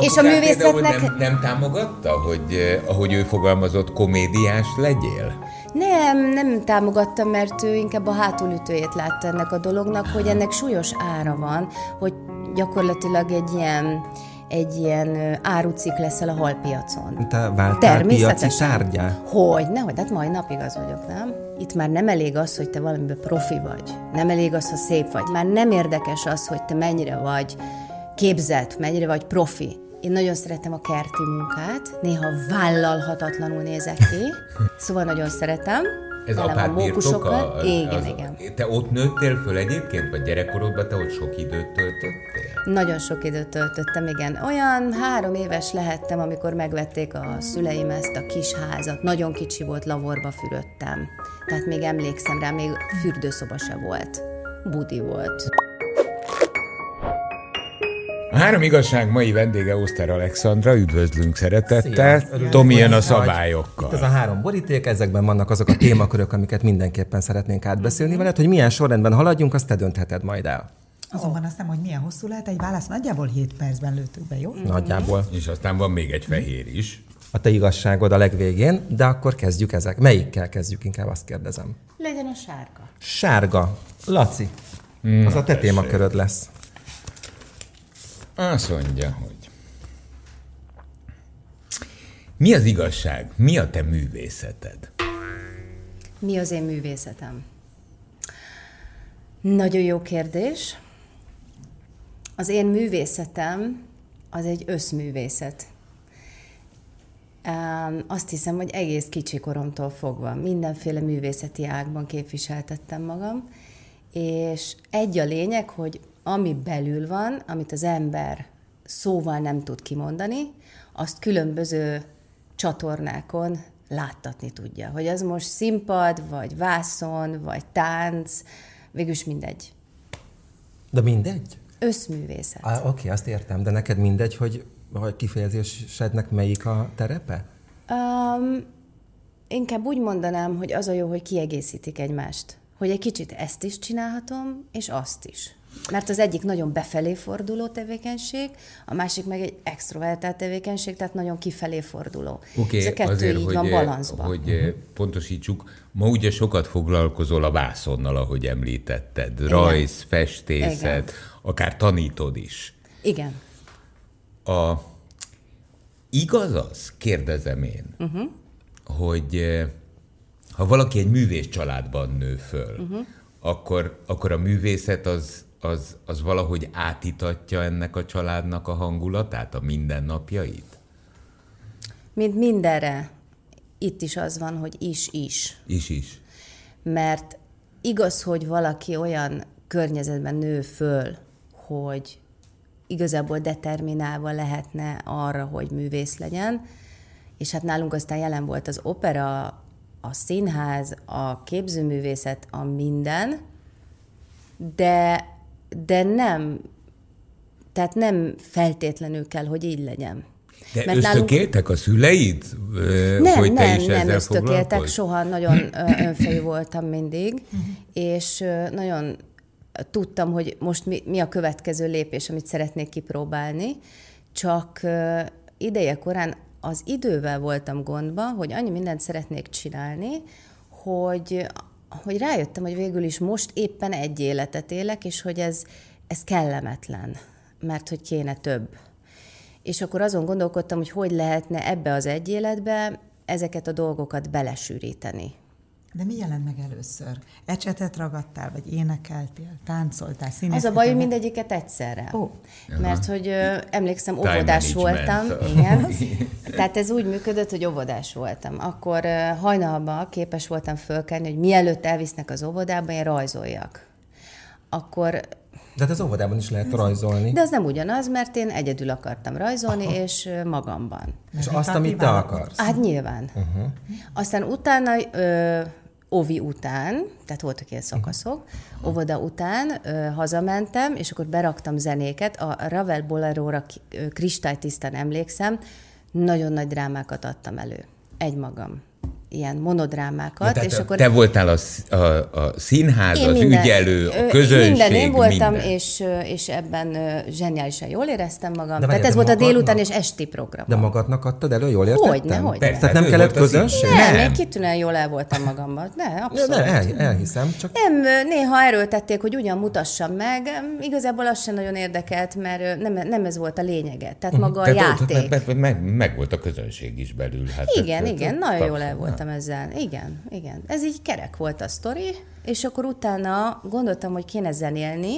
és a művészetnek... Nem, nem támogatta, hogy eh, ahogy ő fogalmazott, komédiás legyél? Nem, nem támogattam, mert ő inkább a hátulütőjét látta ennek a dolognak, hogy ennek súlyos ára van, hogy gyakorlatilag egy ilyen egy ilyen árucik leszel a halpiacon. Te váltál piaci tárgyá? Hogy, nehogy, hát majd napig az vagyok, nem? Itt már nem elég az, hogy te valamiben profi vagy. Nem elég az, ha szép vagy. Már nem érdekes az, hogy te mennyire vagy képzett, mennyire vagy profi. Én nagyon szeretem a kerti munkát, néha vállalhatatlanul nézek ki, szóval nagyon szeretem. Ez apád birtoka? Igen, az, igen. Te ott nőttél föl egyébként, vagy gyerekkorodban te ott sok időt töltöttél? Nagyon sok időt töltöttem, igen. Olyan három éves lehettem, amikor megvették a szüleim ezt a kis házat. Nagyon kicsi volt, lavorba fürödtem. Tehát még emlékszem rá, még fürdőszoba se volt. Budi volt. A három igazság mai vendége Oszter Alexandra, üdvözlünk szeretettel. Tomi jön a szabályokkal. Itt ez a három boríték, ezekben vannak azok a témakörök, amiket mindenképpen szeretnénk átbeszélni veled, hogy milyen sorrendben haladjunk, azt te döntheted majd el. Azonban azt nem, hogy milyen hosszú lehet egy válasz, nagyjából 7 percben lőttük be, jó? Nagyjából. És aztán van még egy fehér is. A te igazságod a legvégén, de akkor kezdjük ezek. Melyikkel kezdjük, inkább azt kérdezem. Legyen a sárga. Sárga. Laci, az a te témaköröd lesz. Azt mondja, hogy mi az igazság? Mi a te művészeted? Mi az én művészetem? Nagyon jó kérdés. Az én művészetem az egy összművészet. Azt hiszem, hogy egész kicsi koromtól fogva mindenféle művészeti ágban képviseltettem magam, és egy a lényeg, hogy ami belül van, amit az ember szóval nem tud kimondani, azt különböző csatornákon láttatni tudja. Hogy az most színpad, vagy vászon, vagy tánc, végülis mindegy. De mindegy? Összművészet. Á, oké, azt értem, de neked mindegy, hogy, hogy kifejezésednek melyik a terepe? Um, inkább úgy mondanám, hogy az a jó, hogy kiegészítik egymást. Hogy egy kicsit ezt is csinálhatom, és azt is. Mert az egyik nagyon befelé forduló tevékenység, a másik meg egy extrovertált tevékenység, tehát nagyon kifelé forduló. Oké, a kettő azért, így hogy, van balanszban. hogy uh-huh. pontosítsuk, ma ugye sokat foglalkozol a vászonnal, ahogy említetted. Igen. Rajz, festészet, Igen. akár tanítod is. Igen. A, igaz az, kérdezem én, uh-huh. hogy ha valaki egy művész családban nő föl, uh-huh. akkor, akkor a művészet az az, az valahogy átitatja ennek a családnak a hangulatát, a mindennapjait? Mint mindenre, itt is az van, hogy is-is. Is-is. Mert igaz, hogy valaki olyan környezetben nő föl, hogy igazából determinálva lehetne arra, hogy művész legyen, és hát nálunk aztán jelen volt az opera, a színház, a képzőművészet, a minden, de de nem, tehát nem feltétlenül kell, hogy így legyen. De Mert ösztökéltek nálunk... a szüleid, nem, hogy te nem, is nem ösztökéltek, soha nagyon önfejű voltam mindig, és nagyon tudtam, hogy most mi, mi a következő lépés, amit szeretnék kipróbálni, csak ideje korán az idővel voltam gondba, hogy annyi mindent szeretnék csinálni, hogy hogy rájöttem, hogy végül is most éppen egy életet élek, és hogy ez, ez kellemetlen, mert hogy kéne több. És akkor azon gondolkodtam, hogy hogy lehetne ebbe az egy életbe ezeket a dolgokat belesűríteni. De mi jelent meg először? Ecsetet ragadtál, vagy énekeltél, táncoltál, színészkedtél? Az a baj, hogy mindegyiket egyszerre. Oh. Mert hogy ö, emlékszem, óvodás voltam. Igen. Tehát ez úgy működött, hogy óvodás voltam. Akkor ö, hajnalban képes voltam fölkelni, hogy mielőtt elvisznek az óvodába, én rajzoljak. Akkor de hát az óvodában is lehet rajzolni. De az nem ugyanaz, mert én egyedül akartam rajzolni, Aha. és magamban. És azt, amit te akarsz? Hát nyilván. Uh-huh. Aztán utána ö, óvi után, tehát voltak ilyen szakaszok, óvoda után ö, hazamentem, és akkor beraktam zenéket. A Ravel Bolero-ra kristálytisztán emlékszem, nagyon nagy drámákat adtam elő. Egymagam. Ilyen monodrámákat, Na, tehát és akkor Te voltál a, a, a színház, én az ügyelő, ö, a közönség, Minden én voltam, minden. És, és ebben zseniálisan jól éreztem magam. De Tehát ez de volt a délután és esti program. De magadnak adtad elő, jól értettem? Hogyne, hogyne. Persze, Tehát nem kellett volt közönség? Nem, Nem. én kitűnően jól el voltam magamban. Ne, abszolút. ne, el, elhiszem, csak Nem, néha erőltették, hogy ugyan mutassam meg. Igazából az sem nagyon érdekelt, mert nem, nem ez volt a lényege. Tehát maga a Tehát ott játék. meg, meg, meg volt a közönség is belül. Hát Igen, ez- igen, ez- nagyon jól el voltam ezzel. Igen, igen. Ez így kerek volt a sztori, és akkor utána gondoltam, hogy kéne zenélni,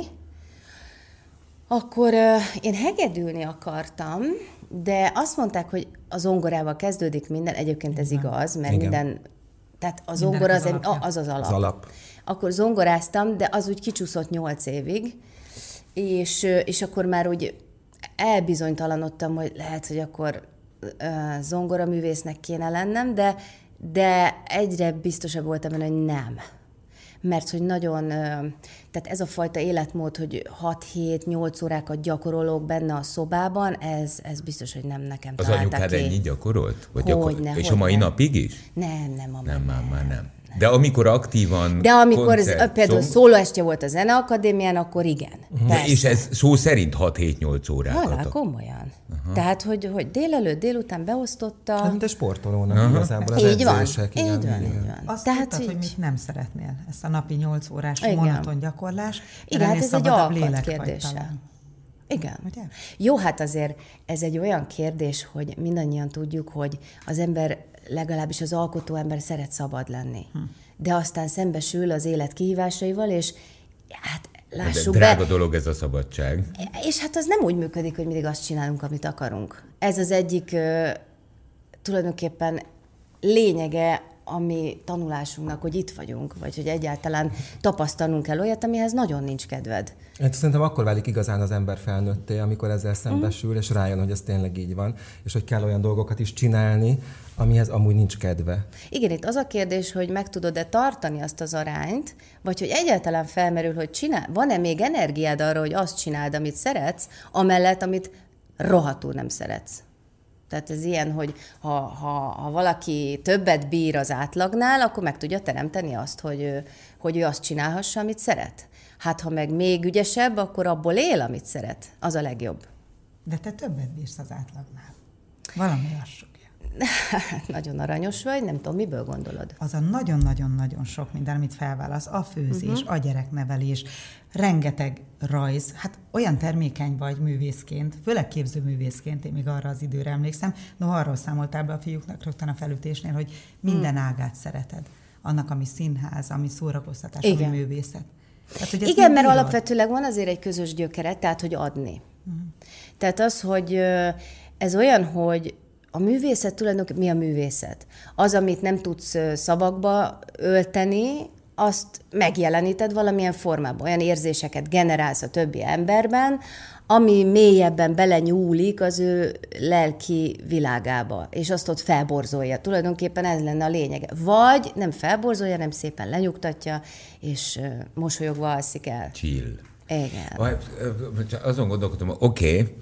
akkor uh, én hegedülni akartam, de azt mondták, hogy a zongorával kezdődik minden, egyébként ez igaz, mert Igen. minden, tehát a Mindennek zongora az az, egy, az az alap. Az alap. Akkor zongoráztam, de az úgy kicsúszott nyolc évig, és, és akkor már úgy elbizonytalanodtam, hogy lehet, hogy akkor uh, zongoraművésznek kéne lennem, de, de egyre biztosabb voltam benne, hogy nem. Mert hogy nagyon, tehát ez a fajta életmód, hogy 6-7-8 órákat gyakorolok benne a szobában, ez, ez biztos, hogy nem nekem Az anyukád ki. ennyi gyakorolt? Vagy Hogyne, És a mai hogyne. napig is? Nem, nem, a Nem, már, már nem. De amikor aktívan De amikor ez, koncert, például zong- szólóestje volt a Zeneakadémián, akkor igen. Persze. és ez szó szerint 6-7-8 órákat. Halál, ad. komolyan. Uh-huh. Tehát, hogy, hogy délelőtt, délután beosztotta. Hát, mint egy sportolónak igazából az így van, edzések. így igen, van, igen. így van. Azt Tehát, tudtad, hogy így- mit nem szeretnél? Ezt a napi 8 órás Igen. monoton gyakorlás. Igen, hát ez egy alkat kérdése. Igen. Ugye? Jó, hát azért ez egy olyan kérdés, hogy mindannyian tudjuk, hogy az ember, legalábbis az alkotó ember szeret szabad lenni. Hm. De aztán szembesül az élet kihívásaival, és hát De lássuk drága be, dolog ez a szabadság. És hát az nem úgy működik, hogy mindig azt csinálunk, amit akarunk. Ez az egyik tulajdonképpen lényege a mi tanulásunknak, hogy itt vagyunk, vagy hogy egyáltalán tapasztalnunk kell olyat, amihez nagyon nincs kedved. Hát szerintem akkor válik igazán az ember felnőtté, amikor ezzel szembesül, és rájön, hogy ez tényleg így van, és hogy kell olyan dolgokat is csinálni, amihez amúgy nincs kedve. Igen, itt az a kérdés, hogy meg tudod-e tartani azt az arányt, vagy hogy egyáltalán felmerül, hogy csinál, van-e még energiád arra, hogy azt csináld, amit szeretsz, amellett, amit rohadtul nem szeretsz. Tehát ez ilyen, hogy ha, ha, ha valaki többet bír az átlagnál, akkor meg tudja teremteni azt, hogy, ő- hogy ő azt csinálhassa, amit szeret. Hát ha meg még ügyesebb, akkor abból él, amit szeret. Az a legjobb. De te többet bírsz az átlagnál. Valami lassú. Nagyon aranyos vagy, nem tudom, miből gondolod. az a nagyon-nagyon-nagyon sok minden, amit felválasz, a főzés, uh-huh. a gyereknevelés, rengeteg rajz, hát olyan termékeny vagy művészként, főleg képzőművészként, én még arra az időre emlékszem, no arról számoltál be a fiúknak rögtön a felütésnél, hogy minden hmm. ágát szereted. Annak, ami színház, ami szórakoztatás, Igen. ami művészet. Tehát, hogy Igen, mert bírod. alapvetőleg van azért egy közös gyökere, tehát hogy adni. Tehát az, hogy ez olyan, hogy a művészet tulajdonképpen mi a művészet? Az, amit nem tudsz szavakba ölteni, azt megjeleníted valamilyen formában, olyan érzéseket generálsz a többi emberben, ami mélyebben belenyúlik az ő lelki világába, és azt ott felborzolja. Tulajdonképpen ez lenne a lényege. Vagy nem felborzolja, nem szépen lenyugtatja, és mosolyogva alszik el. Chill. Igen. Azon gondolkodom, oké, okay,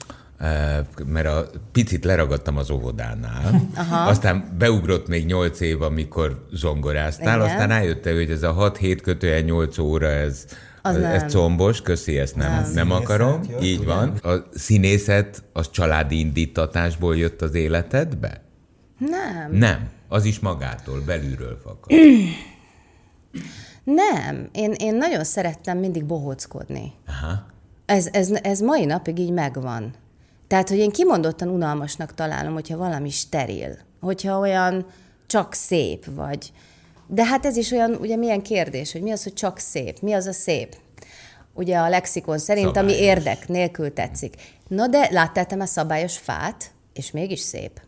mert a picit leragadtam az óvodánál, Aha. aztán beugrott még nyolc év, amikor zongoráztál, Igen. aztán rájöttél, hogy ez a 6-7 kötően 8 óra, ez, Az ez nem. combos, köszi, ezt nem, nem, nem akarom. jött, Így ugye? van. A színészet az családi indítatásból jött az életedbe? Nem. Nem. Az is magától, belülről fakad. Nem. Én, én nagyon szerettem mindig bohóckodni. Aha. Ez, ez, ez mai napig így megvan. Tehát, hogy én kimondottan unalmasnak találom, hogyha valami steril, hogyha olyan csak szép vagy. De hát ez is olyan, ugye milyen kérdés, hogy mi az, hogy csak szép, mi az a szép? Ugye a lexikon szerint, ami Szabályos. érdek nélkül tetszik. Na de láttál te már szabályos fát, és mégis szép.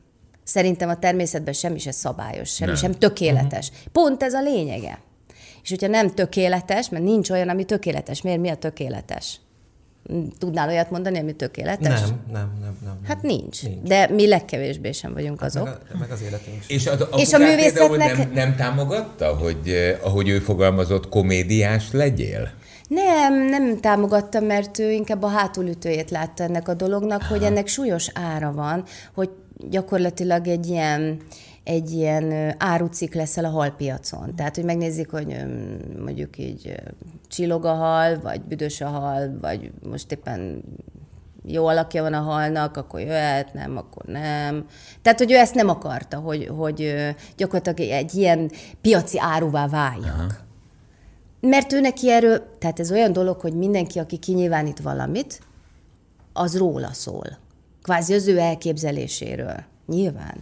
Szerintem a természetben semmi sem szabályos, semmi Nem. sem tökéletes. Pont ez a lényege. És hogyha nem tökéletes, mert nincs olyan, ami tökéletes. Miért mi a tökéletes? Tudnál olyat mondani, ami tökéletes? Nem, nem, nem, nem. Hát nincs. Nincs. De mi legkevésbé sem vagyunk azok. Meg, a, meg az életünk is. És a, a, És a művészetnek- például nem, nem támogatta, hogy eh, ahogy ő fogalmazott, komédiás legyél? Nem, nem támogattam, mert ő inkább a hátulütőjét látta ennek a dolognak, hogy ennek súlyos ára van, hogy gyakorlatilag egy ilyen, egy ilyen árucik leszel a halpiacon. Tehát, hogy megnézik, hogy mondjuk így csillog a hal, vagy büdös a hal, vagy most éppen jó alakja van a halnak, akkor jöhet, nem, akkor nem. Tehát, hogy ő ezt nem akarta, hogy, hogy gyakorlatilag egy ilyen piaci áruvá váljak. Aha. Mert ő neki erről, tehát ez olyan dolog, hogy mindenki, aki kinyilvánít valamit, az róla szól. Kvázi az ő elképzeléséről. Nyilván.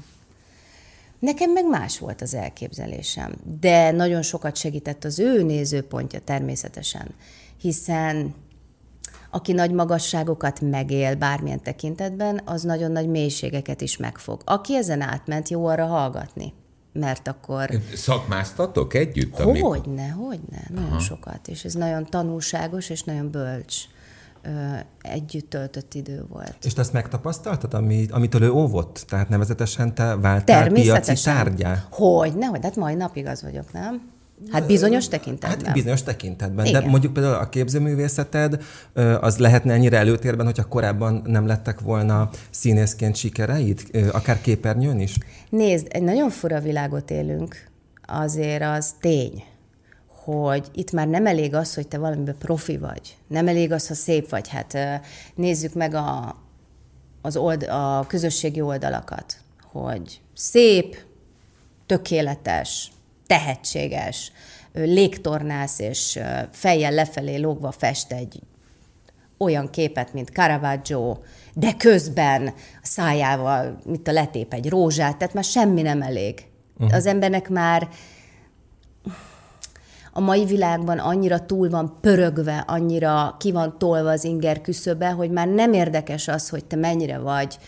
Nekem meg más volt az elképzelésem, de nagyon sokat segített az ő nézőpontja természetesen, hiszen aki nagy magasságokat megél bármilyen tekintetben, az nagyon nagy mélységeket is megfog. Aki ezen átment, jó arra hallgatni, mert akkor... Szakmáztatok együtt? Hogyne, hogyne, nagyon Aha. sokat, és ez nagyon tanulságos és nagyon bölcs együtt töltött idő volt. És te ezt megtapasztaltad, ami, amitől ő óvott? Tehát nevezetesen te váltál piaci tárgyá? Hogy, nehogy, hát mai napig az vagyok, nem? Hát bizonyos tekintetben. Hát bizonyos tekintetben. Igen. De mondjuk például a képzőművészeted az lehetne ennyire előtérben, hogyha korábban nem lettek volna színészként sikereid, akár képernyőn is? Nézd, egy nagyon fura világot élünk, azért az tény, hogy itt már nem elég az, hogy te valamiben profi vagy. Nem elég az, ha szép vagy. Hát nézzük meg a, az old, a közösségi oldalakat, hogy szép, tökéletes, tehetséges, légtornász és fejjel lefelé lógva fest egy olyan képet, mint Caravaggio, de közben a szájával, mint a letép egy rózsát, tehát már semmi nem elég. Uh-huh. Az embernek már a mai világban annyira túl van pörögve, annyira ki van tolva az inger küszöbe, hogy már nem érdekes az, hogy te mennyire vagy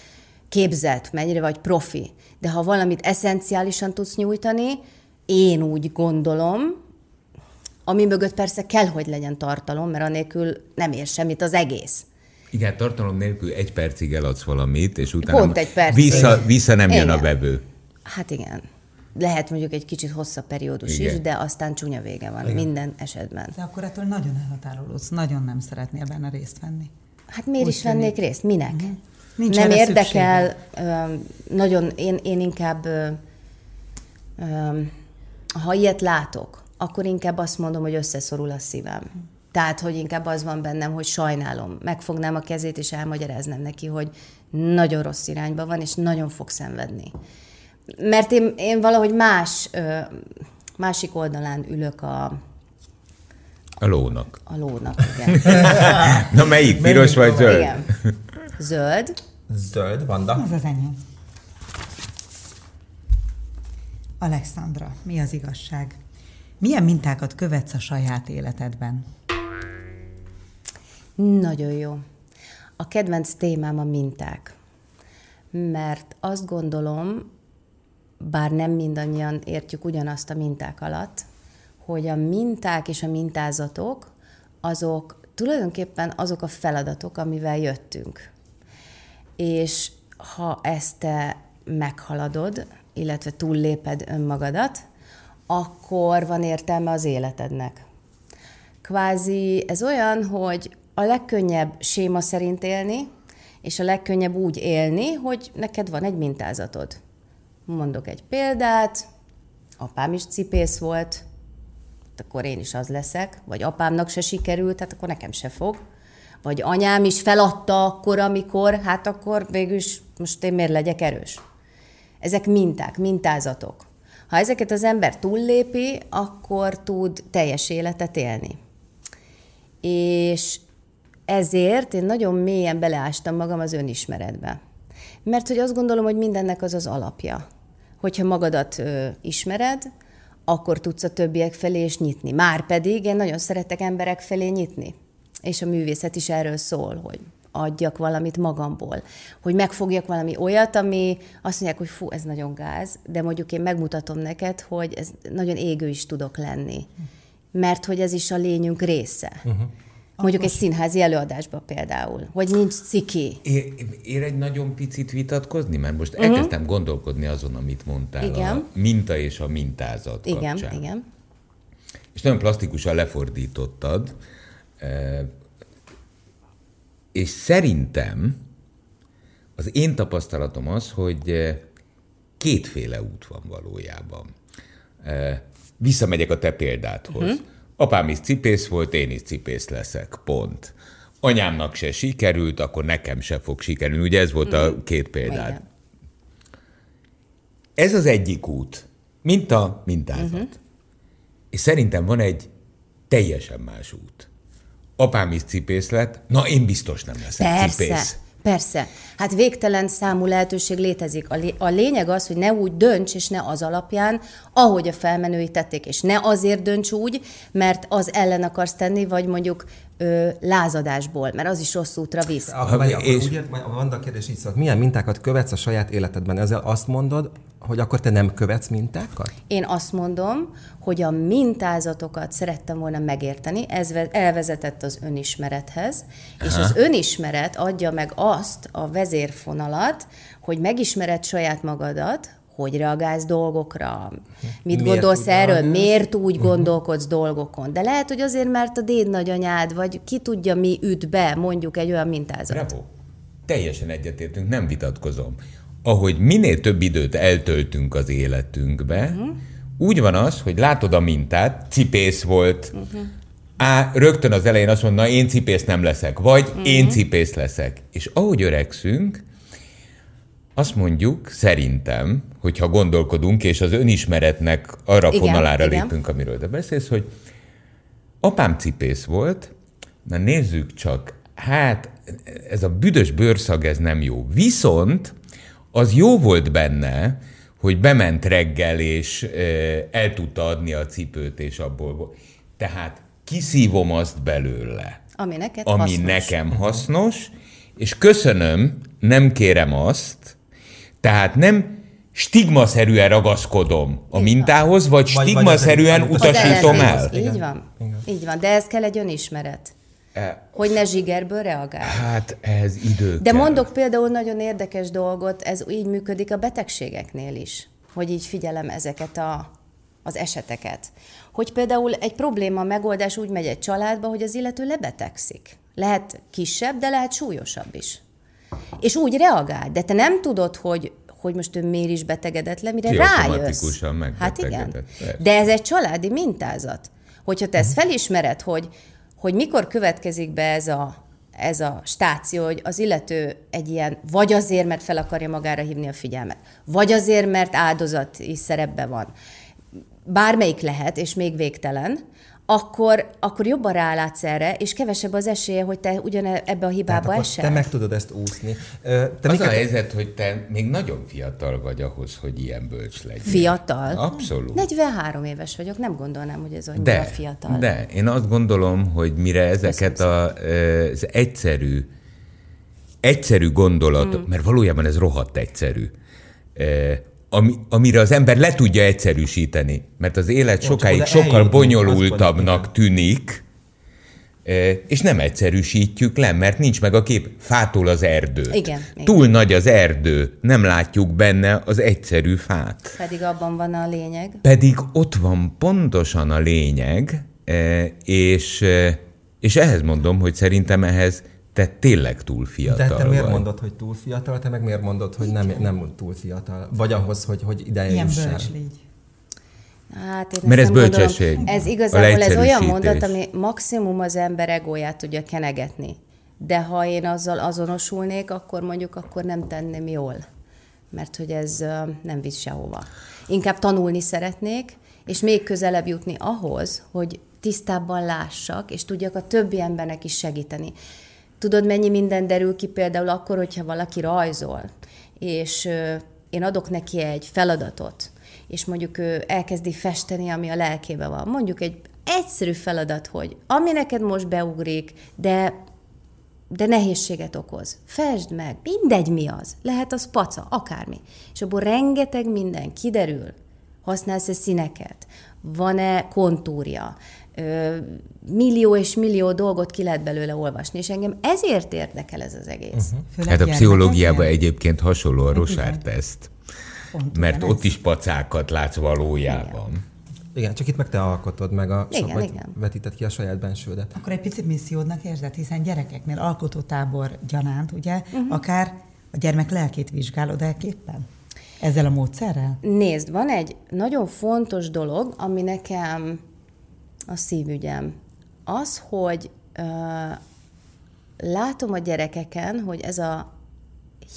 képzett, mennyire vagy profi. De ha valamit eszenciálisan tudsz nyújtani, én úgy gondolom, ami mögött persze kell, hogy legyen tartalom, mert anélkül nem ér semmit az egész. Igen, tartalom nélkül egy percig eladsz valamit, és utána Pont egy percig. vissza, vissza nem jön Igen. a vevő. Hát igen. Lehet mondjuk egy kicsit hosszabb periódus Igen. is, de aztán csúnya vége van igen. minden esetben. De akkor ettől nagyon elhatárolódsz, nagyon nem szeretnél benne részt venni. Hát miért Úgy is vennék tűnik. részt? Minek? Uh-huh. Nincs nem érdekel, ö, nagyon, én, én inkább, ö, ö, ha ilyet látok, akkor inkább azt mondom, hogy összeszorul a szívem. Tehát, hogy inkább az van bennem, hogy sajnálom. Megfognám a kezét, és elmagyaráznám neki, hogy nagyon rossz irányba van, és nagyon fog szenvedni. Mert én, én valahogy más, ö, másik oldalán ülök a, A lónak. a lónak, igen. Na melyik? Piros vagy zöld? igen. Zöld. Zöld, Vanda. Az az enyém. Alexandra, mi az igazság? Milyen mintákat követsz a saját életedben? Nagyon jó. A kedvenc témám a minták. Mert azt gondolom, bár nem mindannyian értjük ugyanazt a minták alatt, hogy a minták és a mintázatok azok tulajdonképpen azok a feladatok, amivel jöttünk. És ha ezt te meghaladod, illetve túlléped önmagadat, akkor van értelme az életednek. Kvázi ez olyan, hogy a legkönnyebb séma szerint élni, és a legkönnyebb úgy élni, hogy neked van egy mintázatod. Mondok egy példát, apám is cipész volt, hát akkor én is az leszek, vagy apámnak se sikerült, tehát akkor nekem se fog. Vagy anyám is feladta akkor, amikor, hát akkor végül is most én miért legyek erős? Ezek minták, mintázatok. Ha ezeket az ember túllépi, akkor tud teljes életet élni. És ezért én nagyon mélyen beleástam magam az önismeretbe. Mert hogy azt gondolom, hogy mindennek az az alapja. Hogyha magadat ö, ismered, akkor tudsz a többiek felé is nyitni. Márpedig én nagyon szeretek emberek felé nyitni. És a művészet is erről szól, hogy adjak valamit magamból. Hogy megfogjak valami olyat, ami azt mondják, hogy fú, ez nagyon gáz, de mondjuk én megmutatom neked, hogy ez nagyon égő is tudok lenni. Mert hogy ez is a lényünk része. Uh-huh. Mondjuk egy színházi előadásban például, hogy nincs ciki. Ér, ér egy nagyon picit vitatkozni? Mert most uh-huh. elkezdtem gondolkodni azon, amit mondtál. Igen. A minta és a mintázat Igen, kapcsán. igen. És nagyon plastikusan lefordítottad. eh, És szerintem az én tapasztalatom az, hogy eh, kétféle út van valójában. Visszamegyek a te példádhoz. Uh-huh. Apám is cipész volt, én is cipész leszek, pont. Anyámnak se sikerült, akkor nekem se fog sikerülni. Ugye ez volt uh-huh. a két példád. Igen. Ez az egyik út, mint a mintázat. Uh-huh. És szerintem van egy teljesen más út. Apám is cipész lett, na én biztos nem leszek Persze. cipész. Persze. Hát végtelen számú lehetőség létezik. A, lé- a lényeg az, hogy ne úgy dönts, és ne az alapján, ahogy a felmenői tették, és ne azért dönts úgy, mert az ellen akarsz tenni, vagy mondjuk ö, lázadásból, mert az is rossz útra visz. Akkor, és... akkor úgy a Vanda kérdés így szólt, milyen mintákat követsz a saját életedben? Ezzel azt mondod, hogy akkor te nem követsz mintákat? Én azt mondom, hogy a mintázatokat szerettem volna megérteni, ez elvezetett az önismerethez, és az önismeret adja meg azt a vezérfonalat, hogy megismered saját magadat, hogy reagálsz dolgokra, mit miért gondolsz erről, reagálsz? miért úgy uh-huh. gondolkodsz dolgokon. De lehet, hogy azért, mert a déd nagyanyád, vagy ki tudja, mi üt be, mondjuk egy olyan mintázat. Bravo. Teljesen egyetértünk, nem vitatkozom ahogy minél több időt eltöltünk az életünkbe, uh-huh. úgy van az, hogy látod a mintát, cipész volt, uh-huh. Á, rögtön az elején azt mondja, na én cipész nem leszek, vagy uh-huh. én cipész leszek. És ahogy öregszünk, azt mondjuk, szerintem, hogyha gondolkodunk, és az önismeretnek arra igen, fonalára igen. lépünk, amiről te beszélsz, hogy apám cipész volt, na nézzük csak, hát ez a büdös bőrszag, ez nem jó. Viszont az jó volt benne, hogy bement reggel, és el tudta adni a cipőt, és abból. Tehát kiszívom azt belőle. Ami neked ami hasznos. nekem hasznos, és köszönöm, nem kérem azt, tehát nem stigmaszerűen ragaszkodom a mintához, vagy, stigmaszerűen utasítom el. Így van. Így van, de ez kell egy önismeret. E, hogy ne zsigerből reagál. Hát ez idő De kell. mondok például nagyon érdekes dolgot, ez így működik a betegségeknél is, hogy így figyelem ezeket a, az eseteket. Hogy például egy probléma megoldás úgy megy egy családba, hogy az illető lebetegszik. Lehet kisebb, de lehet súlyosabb is. És úgy reagál, de te nem tudod, hogy hogy most ő miért is betegedett le, mire rájössz. Hát igen. De ez egy családi mintázat. Hogyha te ezt felismered, hogy hogy mikor következik be ez a, ez a stáció, hogy az illető egy ilyen, vagy azért, mert fel akarja magára hívni a figyelmet, vagy azért, mert áldozati szerepben van. Bármelyik lehet, és még végtelen, akkor, akkor jobban rálátsz erre, és kevesebb az esélye, hogy te ugyan ebbe a hibába esel. Te meg tudod ezt úszni. Te az miket... a helyzet, hogy te még nagyon fiatal vagy ahhoz, hogy ilyen bölcs legyen. Fiatal? Abszolút. 43 éves vagyok, nem gondolnám, hogy ez annyira de, fiatal. De, én azt gondolom, hogy mire ezeket a, az egyszerű, egyszerű gondolatok, hmm. mert valójában ez rohadt egyszerű, ami, amire az ember le tudja egyszerűsíteni, mert az élet sokáig sokkal bonyolultabbnak tűnik, e, és nem egyszerűsítjük le, mert nincs meg a kép. Fától az erdő. Igen, Túl igen. nagy az erdő, nem látjuk benne az egyszerű fát. Pedig abban van a lényeg. Pedig ott van pontosan a lényeg, e, és, e, és ehhez mondom, hogy szerintem ehhez te tényleg túl fiatal De te miért vagy. mondod, hogy túl fiatal, te meg miért mondod, hogy nem, nem túl fiatal? Vagy ahhoz, hogy, hogy ideje Ilyen bölcs légy. Hát én Mert ez bölcsesség. Gondolom. Ez igazából ez olyan mondat, ami maximum az ember egóját tudja kenegetni. De ha én azzal azonosulnék, akkor mondjuk akkor nem tenném jól. Mert hogy ez nem visz sehova. Inkább tanulni szeretnék, és még közelebb jutni ahhoz, hogy tisztábban lássak, és tudjak a többi embernek is segíteni. Tudod, mennyi minden derül ki például akkor, hogyha valaki rajzol, és én adok neki egy feladatot, és mondjuk ő elkezdi festeni, ami a lelkébe van. Mondjuk egy egyszerű feladat, hogy ami neked most beugrik, de de nehézséget okoz. Fesd meg, mindegy mi az. Lehet az paca, akármi. És abból rengeteg minden kiderül. Használsz-e színeket? Van-e kontúrja? Millió és millió dolgot ki lehet belőle olvasni, és engem ezért érdekel ez az egész. Uh-huh. Hát a pszichológiában egyébként hasonló a Rosár-teszt, mert ott is pacákat látsz valójában. Igen. Igen, csak itt meg te alkotod meg a igen, vagy igen. vetíted ki a saját bensődet. Akkor egy picit missziódnak érzed, hiszen gyerekeknél alkotótábor gyanánt, ugye, uh-huh. akár a gyermek lelkét vizsgálod el képpen? Ezzel a módszerrel? Nézd, van egy nagyon fontos dolog, ami nekem a szívügyem. Az, hogy ö, látom a gyerekeken, hogy ez a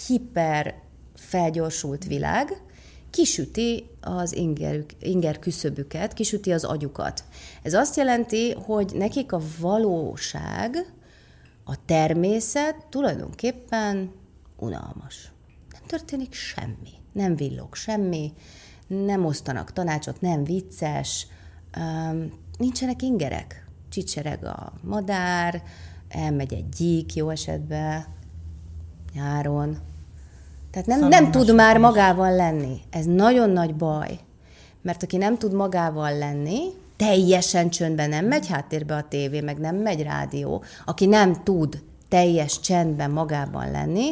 hiper felgyorsult világ kisüti az ingerük, inger küszöbüket, kisüti az agyukat. Ez azt jelenti, hogy nekik a valóság, a természet tulajdonképpen unalmas. Nem történik semmi. Nem villog semmi, nem osztanak tanácsot, nem vicces, nincsenek ingerek. Csicsereg a madár, elmegy egy gyík jó esetben, nyáron. Tehát nem, nem tud már magával lenni. Ez nagyon nagy baj. Mert aki nem tud magával lenni, teljesen csöndben nem megy háttérbe a tévé, meg nem megy rádió, aki nem tud teljes csendben magában lenni,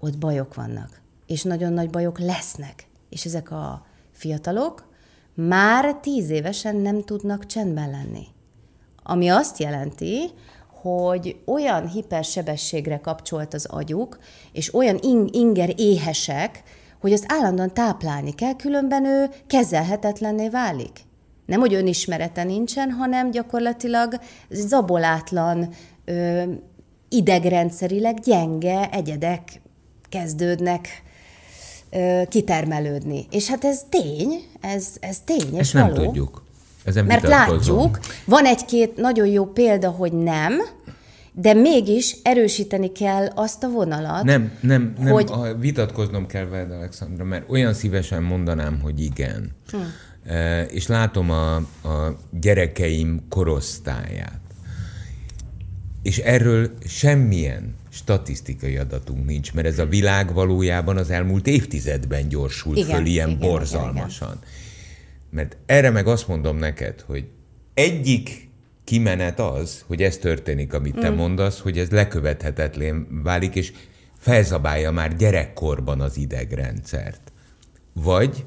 ott bajok vannak. És nagyon nagy bajok lesznek. És ezek a fiatalok már tíz évesen nem tudnak csendben lenni. Ami azt jelenti, hogy olyan hipersebességre kapcsolt az agyuk, és olyan inger éhesek, hogy azt állandóan táplálni kell, különben ő kezelhetetlenné válik. Nem, hogy önismerete nincsen, hanem gyakorlatilag zabolátlan, ö, idegrendszerileg gyenge egyedek kezdődnek kitermelődni. És hát ez tény, ez, ez tény, és Ezt való. nem tudjuk. Ezen Mert látjuk, van egy-két nagyon jó példa, hogy nem, de mégis erősíteni kell azt a vonalat. Nem, nem, nem hogy- hogy... vitatkoznom kell veled, Alexandra, mert olyan szívesen mondanám, hogy igen. Hm. E, és látom a, a gyerekeim korosztályát. És erről semmilyen statisztikai adatunk nincs, mert ez a világ valójában az elmúlt évtizedben gyorsult Igen, föl ilyen igen, igen, borzalmasan. Mert erre meg azt mondom neked, hogy egyik kimenet az, hogy ez történik, amit te mm. mondasz, hogy ez lekövethetetlen válik, és felzabálja már gyerekkorban az idegrendszert. Vagy,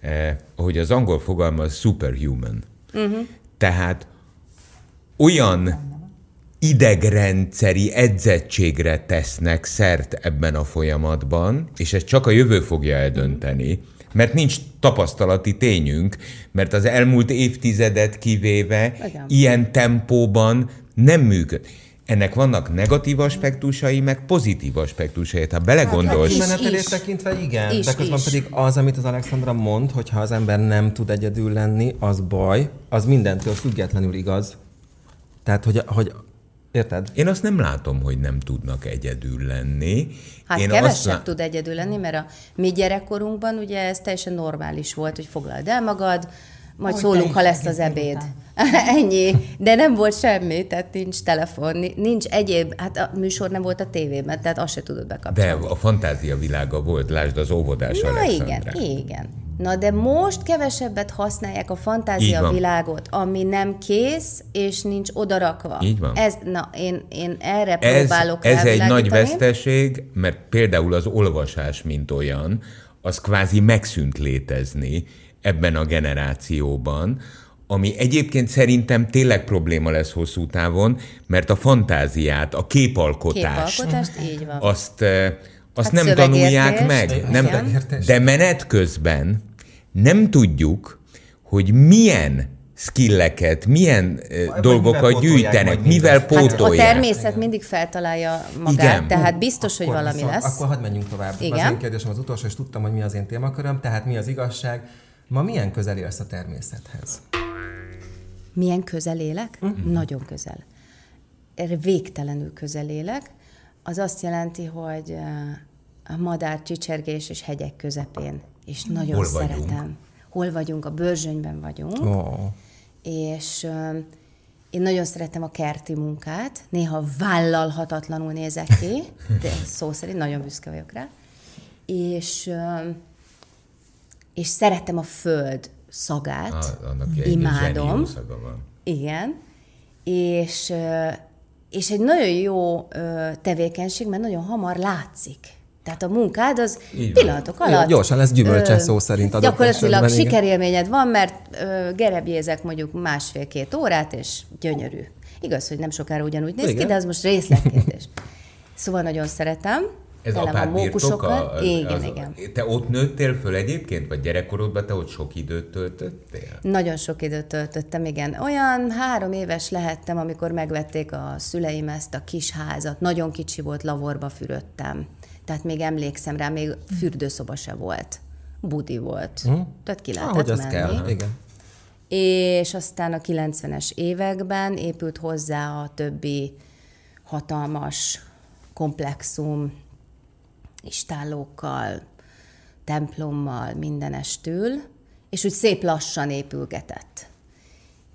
eh, ahogy az angol fogalmaz, superhuman. Uh-huh. Tehát olyan idegrendszeri edzettségre tesznek szert ebben a folyamatban, és ezt csak a jövő fogja eldönteni, mert nincs tapasztalati tényünk, mert az elmúlt évtizedet kivéve Igen. ilyen tempóban nem működ. Ennek vannak negatív aspektusai, meg pozitív aspektusai. Ha belegondolsz, is, kimenetelét is. tekintve igen, Is, de közben is. pedig az, amit az Alexandra mond, hogy ha az ember nem tud egyedül lenni, az baj, az mindentől függetlenül igaz. Tehát, hogy, hogy érted? én azt nem látom, hogy nem tudnak egyedül lenni. Hát én kevesebb azt lá- tud egyedül lenni, mert a mi gyerekkorunkban ugye ez teljesen normális volt, hogy foglald el magad, majd Hogy szólunk, ha lesz az ebéd. Ennyi. De nem volt semmi, tehát nincs telefon, ni- nincs egyéb, hát a műsor nem volt a tévében, tehát azt se tudod De bekapcsolni. a fantázia világa volt, lásd az óvodás Na Alexandrát. igen, igen. Na de most kevesebbet használják a fantázia világot, ami nem kész, és nincs odarakva. Így van. Ez, na, én, én erre Ez, próbálok ez egy nagy veszteség, mert például az olvasás, mint olyan, az kvázi megszűnt létezni ebben a generációban, ami egyébként szerintem tényleg probléma lesz hosszú távon, mert a fantáziát, a képalkotást, Képalkotást, így van. azt, eh, azt Hát nem tanulják meg. Nem, de menet közben nem tudjuk, hogy milyen skilleket, milyen Vagy dolgokat mivel pótolják gyűjtenek, mivel mindezt? Hát a pótolják. A természet mindig feltalálja magát, Igen. tehát biztos, hogy Akkor valami viszont- lesz. Akkor hadd menjünk tovább. Igen. Az én kérdésem az utolsó, és tudtam, hogy mi az én témaköröm, tehát mi az igazság. Ma milyen közel élsz a természethez? Milyen közel élek? Uh-huh. Nagyon közel. Végtelenül közel élek. Az azt jelenti, hogy a madár csicsergés és hegyek közepén. És nagyon Hol vagyunk? szeretem. Hol vagyunk? A Börzsönyben vagyunk. Oh. és én nagyon szeretem a kerti munkát, néha vállalhatatlanul nézek ki, de szó szerint nagyon büszke vagyok rá, és, és szeretem a föld szagát, Ah, annak imádom, van. igen, és, és egy nagyon jó ö, tevékenység, mert nagyon hamar látszik. Tehát a munkád az Így van. pillanatok alatt. Gyorsan lesz gyümölcse szó szerint adott Gyakorlatilag esetben, sikerélményed van, mert ö, gerebjézek mondjuk másfél-két órát, és gyönyörű. Igaz, hogy nem sokára ugyanúgy néz ki, Igen. de az most részletkérdés. Szóval nagyon szeretem, Ez tele van mókusokkal. Igen, az, igen. Te ott nőttél föl egyébként, vagy gyerekkorodban te ott sok időt töltöttél? Nagyon sok időt töltöttem, igen. Olyan három éves lehettem, amikor megvették a szüleim ezt a kis házat. Nagyon kicsi volt, lavorba fürödtem. Tehát még emlékszem rá, még fürdőszoba se volt. Budi volt. Hm? Tehát ki lehetett Ahogy menni. kell, igen. És aztán a 90-es években épült hozzá a többi hatalmas komplexum, istállókkal, templommal, mindenestül, és úgy szép lassan épülgetett.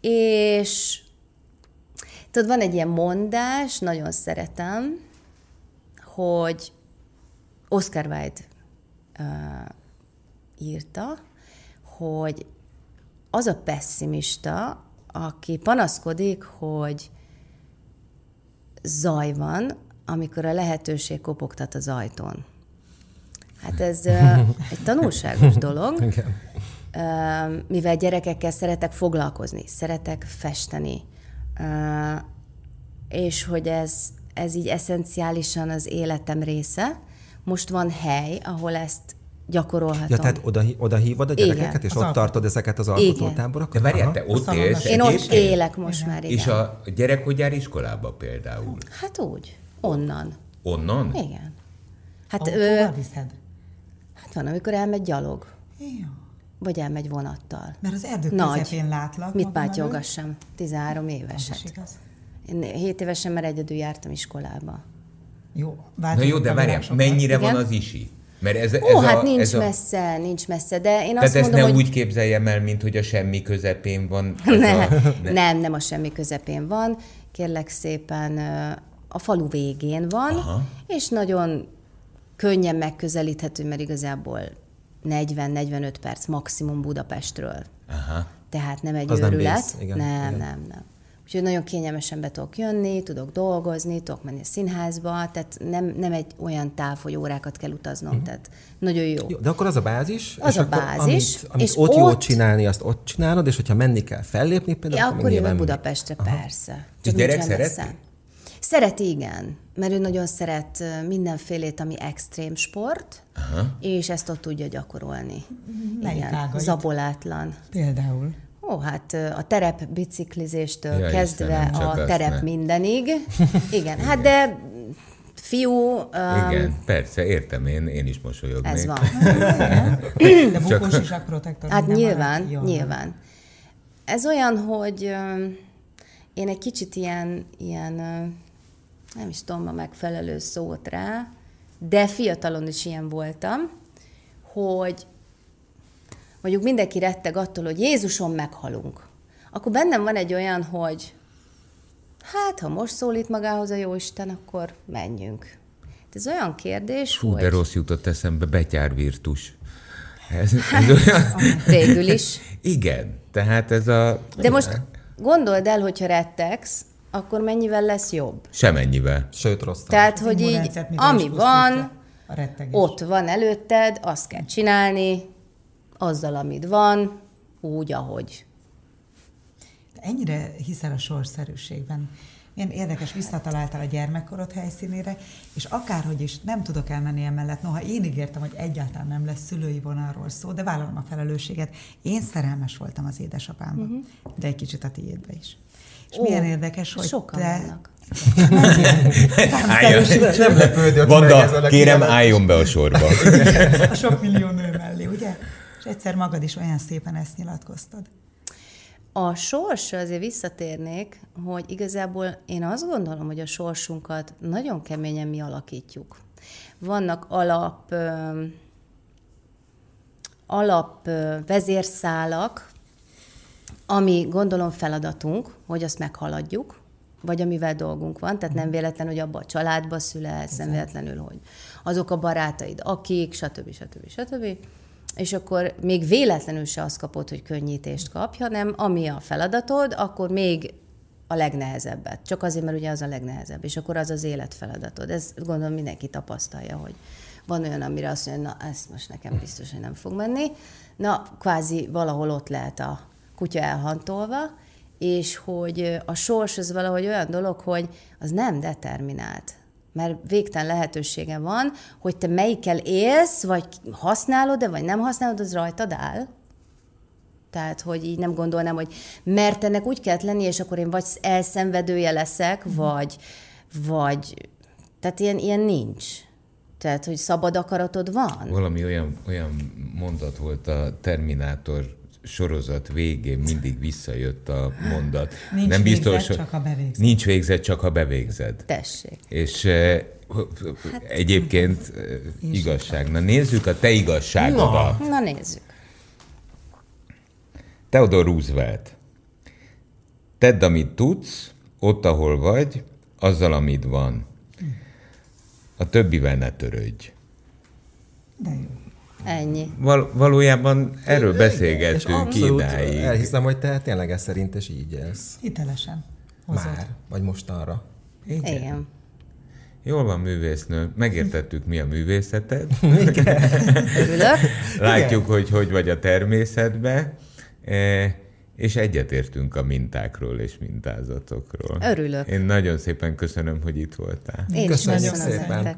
És tudod, van egy ilyen mondás, nagyon szeretem, hogy Oscar Wilde uh, írta, hogy az a pessimista, aki panaszkodik, hogy zaj van, amikor a lehetőség kopogtat az ajtón. Hát ez uh, egy tanulságos dolog, Igen. uh, mivel gyerekekkel szeretek foglalkozni, szeretek festeni, uh, és hogy ez, ez így eszenciálisan az életem része. Most van hely, ahol ezt gyakorolhatom. Ja, tehát oda, oda hívod a gyerekeket, Igen. és Az ott alkot- tartod ezeket az De alkotótáborokat? várjál, Aha. te ott élsz Én ott élek most már, igen. És a gyerek hogy jár iskolába például? Hát úgy, onnan. Onnan? Igen. Hát, Autóval ö, viszed? Hát van, amikor elmegy gyalog, Jó. vagy elmegy vonattal. Mert az erdő Nagy. közepén látlak. Mit pátyolgassam? 13 éves. Az is igaz. Én 7 évesen már egyedül jártam iskolába. Jó, Na jó, de várjál, mennyire Igen. van az isi? Mert ez, Ó, ez hát a, nincs ez a, messze, nincs messze, de én Tehát azt ezt mondom, ne hogy... úgy képzeljem el, mint hogy a semmi közepén van. Ne, a, ne. Nem, nem a semmi közepén van. Kérlek szépen a falu végén van, Aha. és nagyon könnyen megközelíthető, mert igazából 40-45 perc maximum Budapestről. Aha. Tehát nem egy Az nem őrület. vész, igen, nem, igen. nem, nem. Úgyhogy nagyon kényelmesen be tudok jönni, tudok dolgozni, tudok menni a színházba, tehát nem, nem egy olyan táv, hogy órákat kell utaznom, uh-huh. tehát nagyon jó. Jó, de akkor az a bázis, Az és a akkor bázis, amit, amit és ott, ott- csinálni, azt ott csinálod, és hogyha menni kell fellépni például, Ja, meg akkor jövök Budapestre, Aha. persze. És gyerek nincsen Szereti, igen. Mert ő nagyon szeret mindenfélét, ami extrém sport, Aha. és ezt ott tudja gyakorolni. Melyik igen, ágait? zabolátlan. Például. Ó, hát a terep biciklizéstől Ja, kezdve Istenem, a terep ne. mindenig. Igen, hát de fiú, um, Igen, persze, értem, én, én is mosolyognék. ez van. De bukós is protektor. Hát nyilván, maradt? Jó. nyilván. Ez olyan, hogy én egy kicsit ilyen, ilyen ö, nem is tudom a megfelelő szót rá, de fiatalon is ilyen voltam, hogy mondjuk mindenki retteg attól, hogy Jézuson meghalunk. Akkor bennem van egy olyan, hogy hát, ha most szólít magához a Jóisten, akkor menjünk. Ez olyan kérdés, Fú, hogy de rossz jutott eszembe, betyárvirtus. Ez, ez olyan, végül is. igen, tehát ez a... De most gondold el, hogyha rettegsz, akkor mennyivel lesz jobb? Semennyivel. Sőt, rossz. Tehát, hogy így, ami van, ott van előtted, azt kell csinálni, azzal, amit van, úgy, ahogy. De Ennyire hiszel a sorszerűségben. Milyen érdekes, visszataláltál a gyermekkorod helyszínére, és akárhogy is nem tudok elmenni emellett, noha én ígértem, hogy egyáltalán nem lesz szülői vonalról szó, de vállalom a felelősséget. Én szerelmes voltam az édesapámba, uh-huh. de egy kicsit a tiédbe is. És Ó, milyen érdekes, hogy sokan te... vannak. Álljon. Nem lepődött Vanda, kérem, álljon be a sorba. A sok millió nő mellé, ugye? És egyszer magad is olyan szépen ezt nyilatkoztad. A sorsra azért visszatérnék, hogy igazából én azt gondolom, hogy a sorsunkat nagyon keményen mi alakítjuk. Vannak alap, ö, alap ö, vezérszálak, ami gondolom feladatunk, hogy azt meghaladjuk, vagy amivel dolgunk van, tehát nem véletlen, hogy abba a családba születsz, nem véletlenül, hogy azok a barátaid, akik, stb. stb. stb. És akkor még véletlenül se azt kapod, hogy könnyítést kapj, hanem ami a feladatod, akkor még a legnehezebbet. Csak azért, mert ugye az a legnehezebb, és akkor az az életfeladatod. Ez gondolom mindenki tapasztalja, hogy van olyan, amire azt mondja, na ezt most nekem biztos, hogy nem fog menni. Na, kvázi valahol ott lehet a kutya elhantolva, és hogy a sors az valahogy olyan dolog, hogy az nem determinált. mert végtelen lehetősége van, hogy te melyikkel élsz, vagy használod-e, vagy nem használod, az rajtad áll. Tehát, hogy így nem gondolnám, hogy mert ennek úgy kellett lenni, és akkor én vagy elszenvedője leszek, mm. vagy, vagy, tehát ilyen, ilyen nincs. Tehát, hogy szabad akaratod van. Valami olyan, olyan mondat volt a Terminátor sorozat végén mindig visszajött a mondat. Nincs nem biztos, végzett, csak a bevégzed. Nincs végzett, csak a bevégzed. Tessék. És hát, egyébként igazság. Na nézzük a te igazságodat. Na, na nézzük. Theodore Roosevelt. Tedd, amit tudsz, ott, ahol vagy, azzal, amit van. A többivel ne törődj. De jó. Ennyi. Val- valójában erről Igen, beszélgettünk idáig. Elhiszem, hogy te tényleg ez szerint is így élsz. Hitelesen. Hozod. Már, vagy mostanra. Igen. Igen. Jól van, művésznő. Megértettük, mi a művészeted. Igen. Látjuk, Igen. hogy hogy vagy a természetbe. E, és egyetértünk a mintákról és mintázatokról. Örülök. Én nagyon szépen köszönöm, hogy itt voltál. Én köszönöm is nagyon szépen.